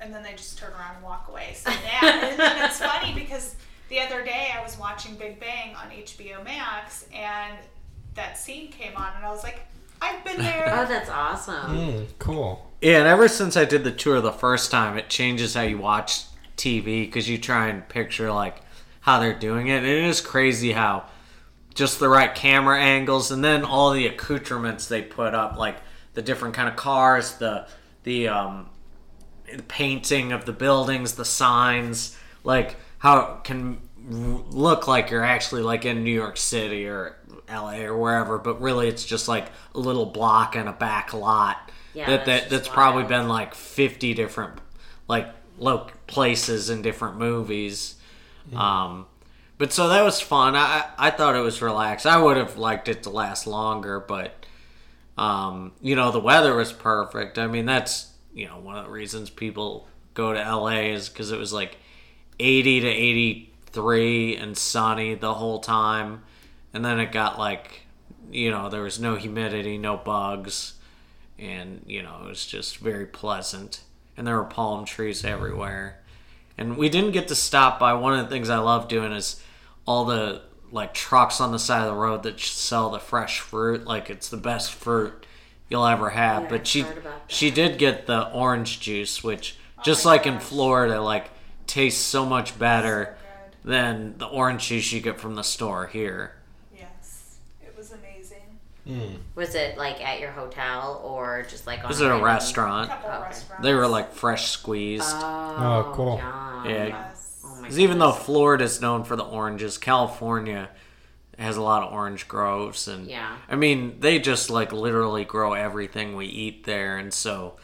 and then they just turn around and walk away. So that, and it's funny because the other day I was watching Big Bang on HBO Max, and that scene came on, and I was like, I've been <laughs> there. Oh, that's awesome. Mm, cool. Yeah, and ever since I did the tour the first time, it changes how you watch TV because you try and picture like how they're doing it. And it is crazy how just the right camera angles and then all the accoutrements they put up, like the different kind of cars, the the um, the painting of the buildings, the signs, like how it can look like you're actually like in New York City or LA or wherever, but really it's just like a little block and a back lot Yeah, that, that's that just that's probably been like 50 different like lo- places in different movies. Um, but so that was fun. I I thought it was relaxed. I would have liked it to last longer, but um, you know the weather was perfect. I mean that's you know one of the reasons people go to LA is because it was like 80 to 83 and sunny the whole time, and then it got like you know there was no humidity, no bugs, and you know it was just very pleasant. And there were palm trees everywhere. And we didn't get to stop by one of the things I love doing is all the like trucks on the side of the road that sell the fresh fruit like it's the best fruit you'll ever have Yeah, but she heard about that. she did get the orange juice which oh just my like in. Florida like tastes so much better So than the orange juice you get from the store here Yes, it was amazing. Mm. Was it like at your hotel or just like on this is a random- restaurant couple Okay. restaurants. they were like fresh squeezed Oh, Oh, cool. yum. Yeah. Yes. Oh my Because even though goodness. Florida's known for the oranges, California has a lot of orange groves, and Yeah. I mean they just like literally grow everything we eat there, and so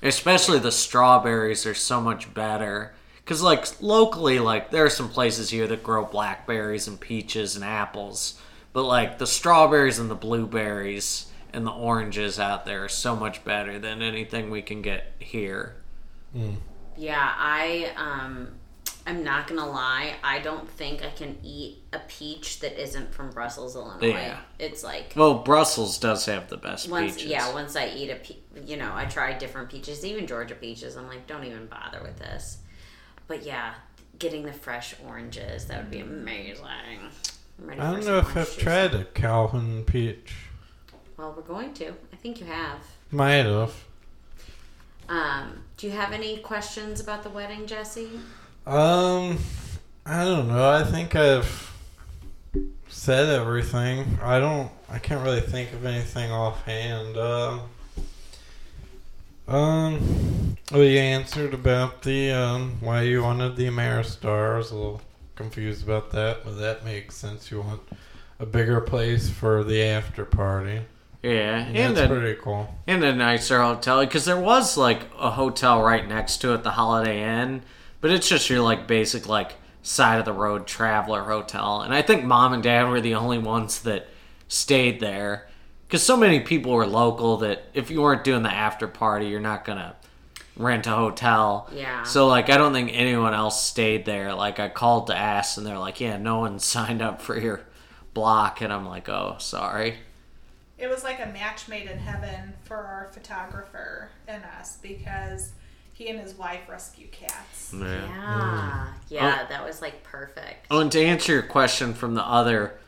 especially the strawberries are so much better. Because like locally, like there are some places here that grow blackberries and peaches and apples, but like the strawberries and the blueberries and the oranges out there are so much better than anything we can get here. Yeah, I um I'm not gonna lie, I don't think I can eat a peach that isn't from Brussels, Illinois. Yeah. It's like Well, Brussels does have the best once peaches. yeah, once I eat a pe- you know, I tried different peaches, even Georgia peaches. I'm like, don't even bother with this. But yeah, getting the fresh oranges, that would be amazing. I don't know if I've tried a Calhoun peach. Well, we're going to. I think you have. Might have. Um, do you have any questions about the wedding, Jesse? Um, I don't know. I think I've said everything. I don't. I can't really think of anything offhand. Um. Um. Well, you answered about the um why you wanted the Ameristar. I was a little confused about that, but that makes sense. You want a bigger place for the after party. Yeah, And and that's a, pretty cool. and a nicer hotel because there was like a hotel right next to it, the Holiday Inn, but it's just your like basic like side of the road traveler hotel. And I think mom and dad were the only ones that stayed there because so many people were local that if you weren't doing the after party, you're not gonna rent a hotel. Yeah. So like I don't think anyone else stayed there. Like I called to ask and they're like, "Yeah, no one <laughs> signed up for your block." And I'm like, "Oh, sorry." It was like a match made in heaven for our photographer and us because he and his wife rescue cats. Yeah. Yeah, mm. oh. that was like perfect. Oh, and to answer your question from the other,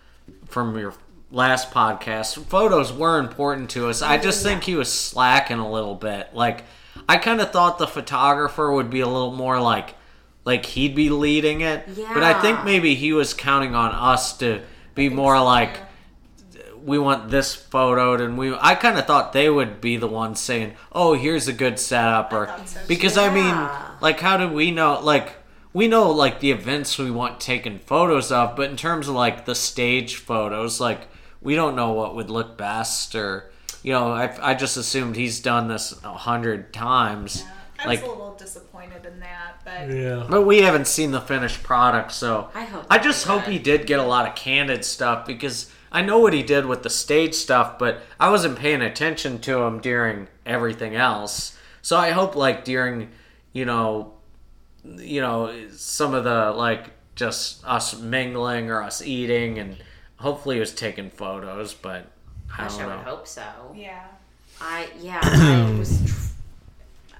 from your last podcast, photos were important to us. I just think he was slacking a little bit. Like, I kind of thought the photographer would be a little more like, like he'd be leading it. Yeah. But I think maybe he was counting on us to be more like, we want this photoed, and we. I kind of thought they would be the ones saying, "Oh, here's a good setup," or thought so, because I mean, like, how do we know? Like, we know like the events we want taken photos of, but in terms of like the stage photos, like we don't know what would look best, or you know, I I just assumed he's done this a hundred times. I was Like, a little disappointed in that, but Yeah. but we haven't seen the finished product, so I hope I just hope good. he did get a lot of candid stuff because I know what he did with the stage stuff, but I wasn't paying attention to him during everything else. So I hope like during, you know, you know, some of the like just us mingling or us eating and hopefully he was taking photos, but I Gosh, don't I know. would hope so. yeah. I yeah, I <clears throat> was tr-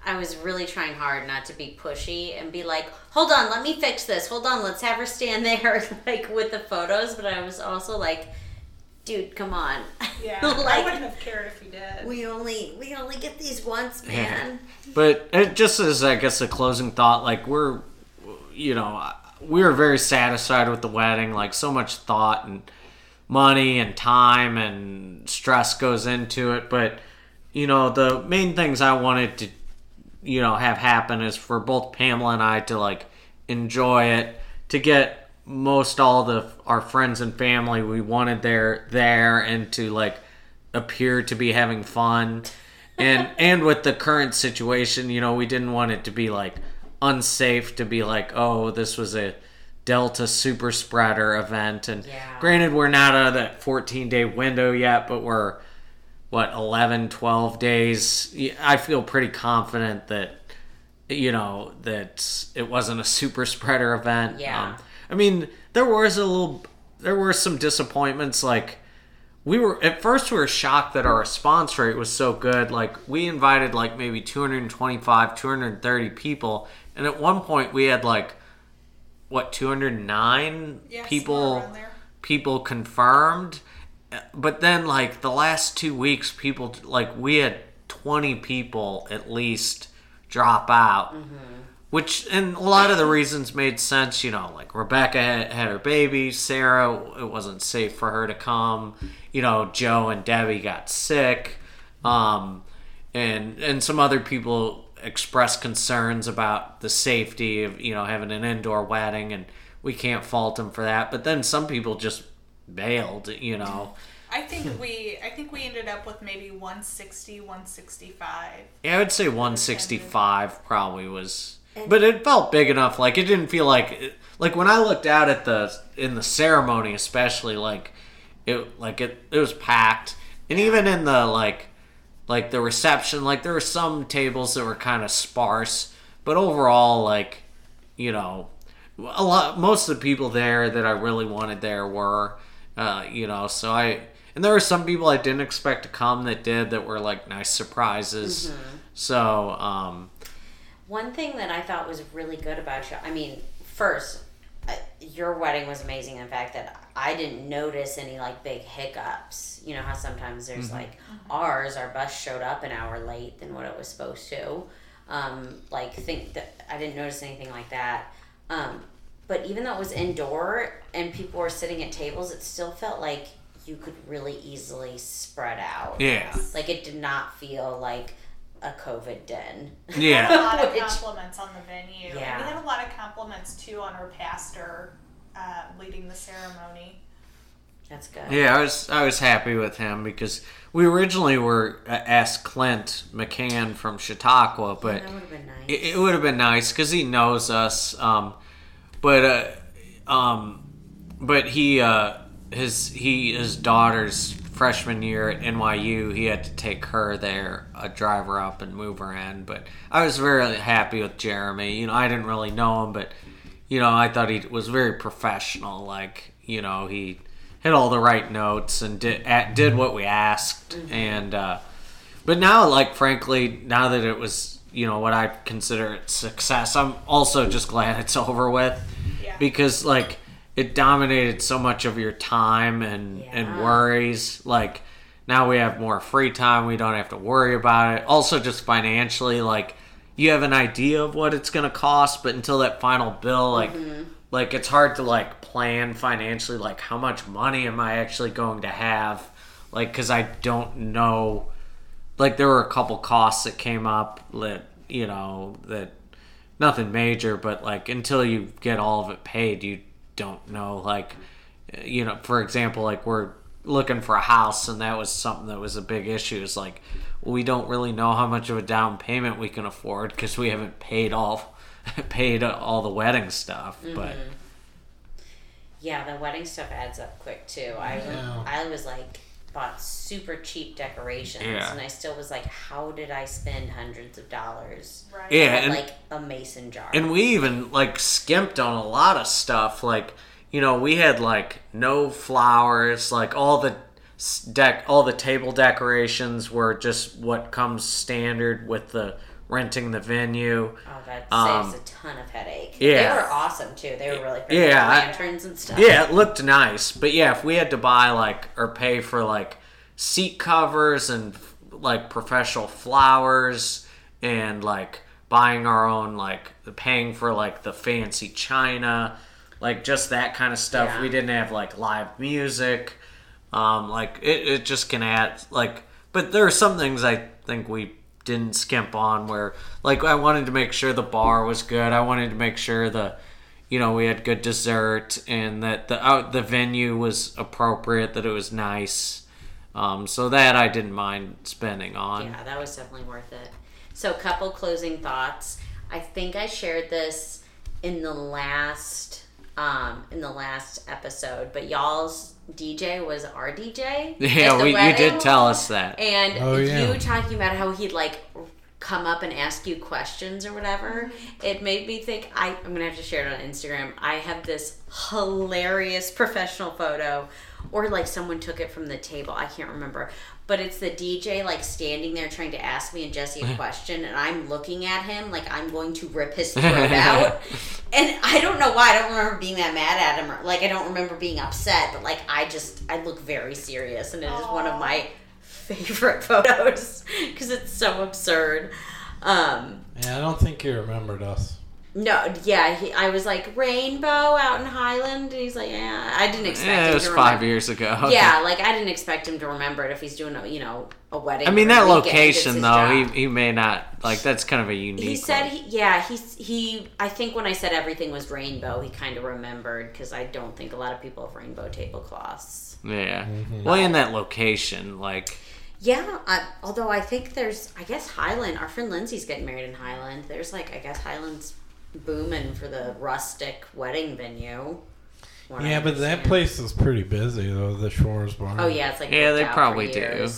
I was really trying hard not to be pushy and be like, "Hold on, let me fix this. Hold on, let's have her stand there <laughs> like with the photos." But I was also like, dude, come on. Yeah, <laughs> I like wouldn't have cared if you did. we only we only get these once, man. But it just as I guess a closing thought, like we're, you know, we were very satisfied with the wedding. Like so much thought and money and time and stress goes into it. But you know, the main things I wanted to, you know, have happen is for both Pamela and I to like enjoy it, to get most all the our friends and family we wanted there there and to like appear to be having fun and <laughs> and with the current situation you know we didn't want it to be like unsafe to be like oh this was a delta super spreader event. And Yeah. granted we're not out of that 14 day window yet but we're what 11 12 days? I feel pretty confident that you know that it wasn't a super spreader event. Yeah. um, i mean there was a little there were some disappointments like we were at first we were shocked that our response rate was so good. Like we invited like maybe 225 230 people. And at one point we had like what 209 Yeah, people people confirmed? But then like the last two weeks people like we had 20 people at least drop out. Which and a lot of the reasons made sense you know like rebecca had, had her baby sarah it wasn't safe for her to come. You know joe and debbie got sick. Um and and some other people expressed concerns about the safety of you know having an indoor wedding and we can't fault them for that. But then some people just bailed you know. I think we I think we ended up with maybe 160, 165. Yeah, I would say 165 probably was, but it felt big enough. Like it didn't feel like like when I looked out at the in the ceremony, especially like it like it it was packed, and even in the like like the reception, like there were some tables that were kind of sparse, but overall, like you know, a lot most of the people there that I really wanted there were, uh, you know, so I. And there were some people I didn't expect to come that did that were like nice surprises. So, um, One thing that I thought was really good about you, I mean, first, your wedding was amazing. In fact, that I didn't notice any like big hiccups. You know how sometimes there's like ours, our bus showed up an hour late than what it was supposed to. Um, like think that I didn't notice anything like that. Um, but even though it was indoor and people were sitting at tables, it still felt like you could really easily spread out. yeah, Like it did not feel like a COVID den. Yeah. a lot of <laughs> compliments on the venue. And Yeah. we had a lot of compliments too on our pastor uh, leading the ceremony. That's good. yeah. I was I was happy with him because we originally were uh, asked Clint McCann from Chautauqua, but That would have been nice. it, it would have been nice because he knows us. Um, but uh, um, but he uh, his he his daughter's freshman year at NYU, he had to take her there, a driver up, and move her in. But I was very happy with Jeremy. You know, I didn't really know him, but you know, I thought he was very professional. Like you know, he hit all the right notes and did at, did what we asked, and. Uh, but now, like frankly, now that it was you know what I consider success, I'm also just glad it's <laughs> over with Yeah. because like it dominated so much of your time and and worries. Like now we have more free time, we don't have to worry about it. Also, just financially, like you have an idea of what it's gonna cost, but until that final bill, like mm-hmm. like it's hard to like plan financially. Like how much money am I actually going to have? Like because I don't know like there were a couple costs that came up that you know that nothing major but like until you get all of it paid you don't know like you know for example like we're looking for a house and that was something that was a big issue is like we don't really know how much of a down payment we can afford because we haven't paid off <laughs> paid all the wedding stuff but mm-hmm. Yeah, the wedding stuff adds up quick too. I Yeah. I was like bought super cheap decorations, Yeah. and I still was like, how did I spend hundreds of dollars? Right. Yeah, on, and- like a mason jar. And we even like skimped on a lot of stuff. Like, you know, we had like no flowers. Like all the deck, all the table decorations were just what comes standard with the renting the venue. Oh, that Um, saves a ton of headache. yeah. They were awesome too. They were really pretty. Yeah, lanterns and stuff. Yeah, it looked nice, but yeah, if we had to buy like or pay for like seat covers and like professional flowers and like buying our own like paying for like the fancy china, like just that kind of stuff. Yeah. We didn't have like live music. Um, like it, it just can add like, but there are some things I think we didn't skimp on where like I wanted to make sure the bar was good. I wanted to make sure the you know we had good dessert and that the out the venue was appropriate, that it was nice. Um, so that I didn't mind spending on. Yeah, that was definitely worth it. So, couple closing thoughts. I think I shared this in the last um, in the last episode, but y'all's DJ was our DJ. <laughs> Yeah, we, you did tell us that. And Oh, yeah. you talking about how he'd like come up and ask you questions or whatever, it made me think I, I'm gonna have to share it on Instagram. I have this hilarious professional photo, or like someone took it from the table. I can't remember. But it's the DJ like standing there trying to ask me and Jesse a <laughs> question, and I'm looking at him like I'm going to rip his <laughs> throat out. And I don't know why. I don't remember being that mad at him, or like I don't remember being upset. But like I just I look very serious, and it is one of my favorite <laughs> photos because it's so absurd. Um, Yeah, I don't think he remembered us. No, yeah, he, I was like rainbow out in Highland, and he's like, yeah, I didn't expect. Yeah, him it was to five years ago. <laughs> Yeah, like I didn't expect him to remember it if he's doing a you know a wedding. I mean that location his though, job. he, he may not like that's kind of a unique. He said, one. he, yeah, he's he. I think when I said everything was rainbow, he kind of remembered because I don't think a lot of people have rainbow tablecloths. yeah. Mm-hmm. Well, in that location, like Yeah, I, although I think there's, I guess Highland. Our friend Lindsay's getting married in Highland. There's like, I guess Highland's booming for the rustic wedding venue. Yeah, but that place is pretty busy though. The Shores Bar. Oh yeah, it's like Yeah, they probably do.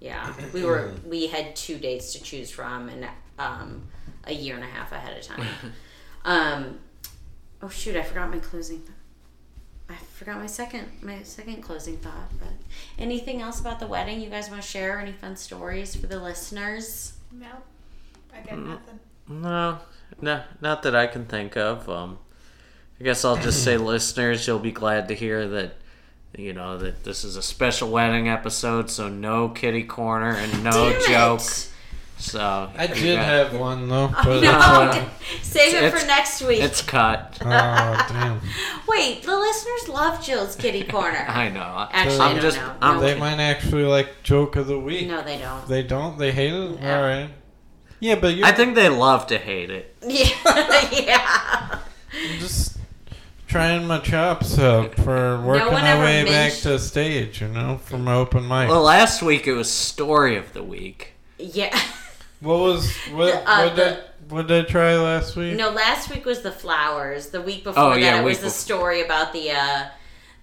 Yeah, we were we had two dates to choose from, and um, a year and a half ahead of time. <laughs> um, oh shoot, I forgot my closing. I forgot my second my second closing thought. But anything else about the wedding you guys want to share? Any fun stories for the listeners? No, I got nothing. no, no, not that I can think of. Um, I guess I'll just say, <clears throat> listeners, you'll be glad to hear that. You know that this is a special wedding episode, so no kitty corner and no Damn it! joke. So I did got- have one though, but No, it's, uh, save it for next week. It's cut. <laughs> oh damn. Wait, the listeners love Jill's kitty corner. <laughs> I know. Actually, I'm I don't just- know. I'm- no, They might actually like joke of the week. no, they don't. They don't. They hate it. No. All right. Yeah, but you're I think they love to hate it. <laughs> Yeah, yeah. just trying my chops up for working one my ever way back mentioned- to stage. You know, from open mic. Well, last week it was story of the week. Yeah. what was what? The, uh, what did what did I try last week? No, last week was the flowers. The week before Oh, that, yeah, it was the bef- story about the uh,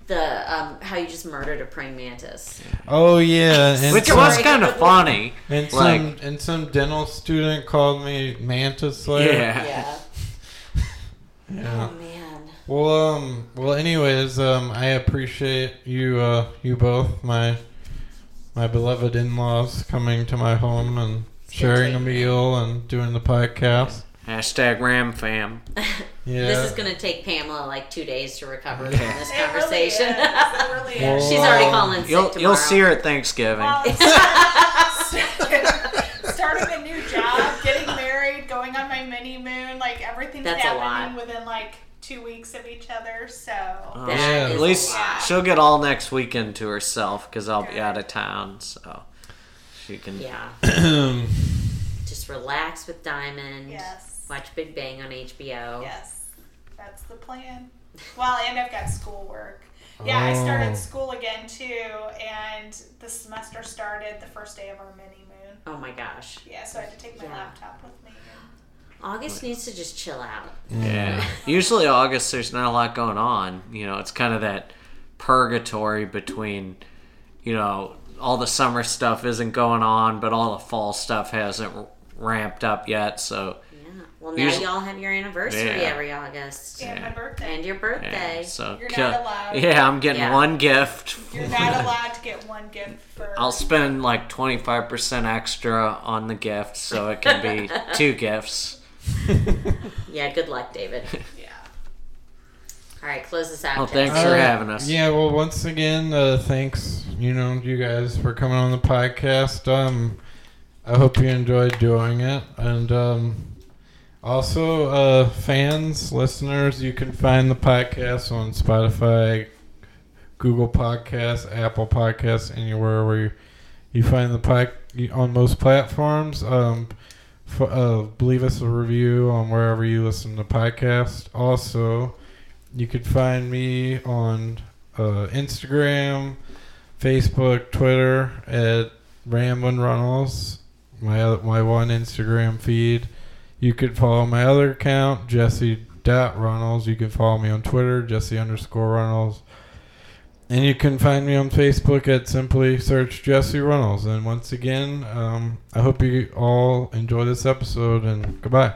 the um, how you just murdered a praying mantis. Oh yeah, and Which some, was kind of funny. and some like- and some dental student called me mantis slayer. Yeah. Yeah. <laughs> Yeah. Oh man. Well, um, well, anyways, um, I appreciate you, uh, you both, my, my beloved in-laws, coming to my home and sharing a meal and doing the podcast. Hashtag Ram Fam. <laughs> Yeah. This is gonna take Pamela like two days to recover Yeah. from this It really conversation. is. It really Well, is. <laughs> She's already calling sick You'll tomorrow. you'll see her at Thanksgiving. Well, <laughs> <laughs> starting a new job, getting married, going on my mini moon, like everything's That's a happening within like two weeks of each other. So Oh, Yeah. At least she'll get all next weekend to herself because I'll be out of town, so she can. Yeah. <clears throat> Just relax with Diamond. yes, Watch Big Bang on HBO. yes, that's the plan. Well, and I've got schoolwork. Yeah, I Oh. started school again too, and the semester started the first day of our mini moon. Oh my gosh. Yeah, so I had to take my Yeah. laptop with me. August needs to just chill out. Yeah. <laughs> Usually August, there's not a lot going on. You know, it's kind of that purgatory between, you know, all the summer stuff isn't going on, but all the fall stuff hasn't ramped up yet. So Yeah. Well, now Usually- y'all have your anniversary Yeah. every August. And my birthday. And your birthday. Yeah, so You're not allowed. Yeah, I'm getting Yeah. one gift. You're not allowed to get one gift for. I'll spend like 25% extra on the gift so it can be <laughs> two gifts. Yeah, good luck, David. <laughs> yeah. All right, close this out. Well, thanks for having us. Yeah, well, once again, uh, thanks, you know, you guys for coming on the podcast. Um, I hope you enjoyed doing it, and um, also, uh, fans, listeners, you can find the podcast on Spotify, Google Podcasts, Apple Podcasts, anywhere where you, you find the pod on most platforms. Um, f- uh, leave us a review on wherever you listen to podcasts. Also, you could find me on uh, Instagram, Facebook, Twitter at Ramblin' Runnels. My my one Instagram feed. You could follow my other account, Jesse Runnels. You can follow me on Twitter, Jesse underscore Runnels. And you can find me on Facebook at simply search Jesse Runnels. And once again, um, I hope you all enjoy this episode and goodbye.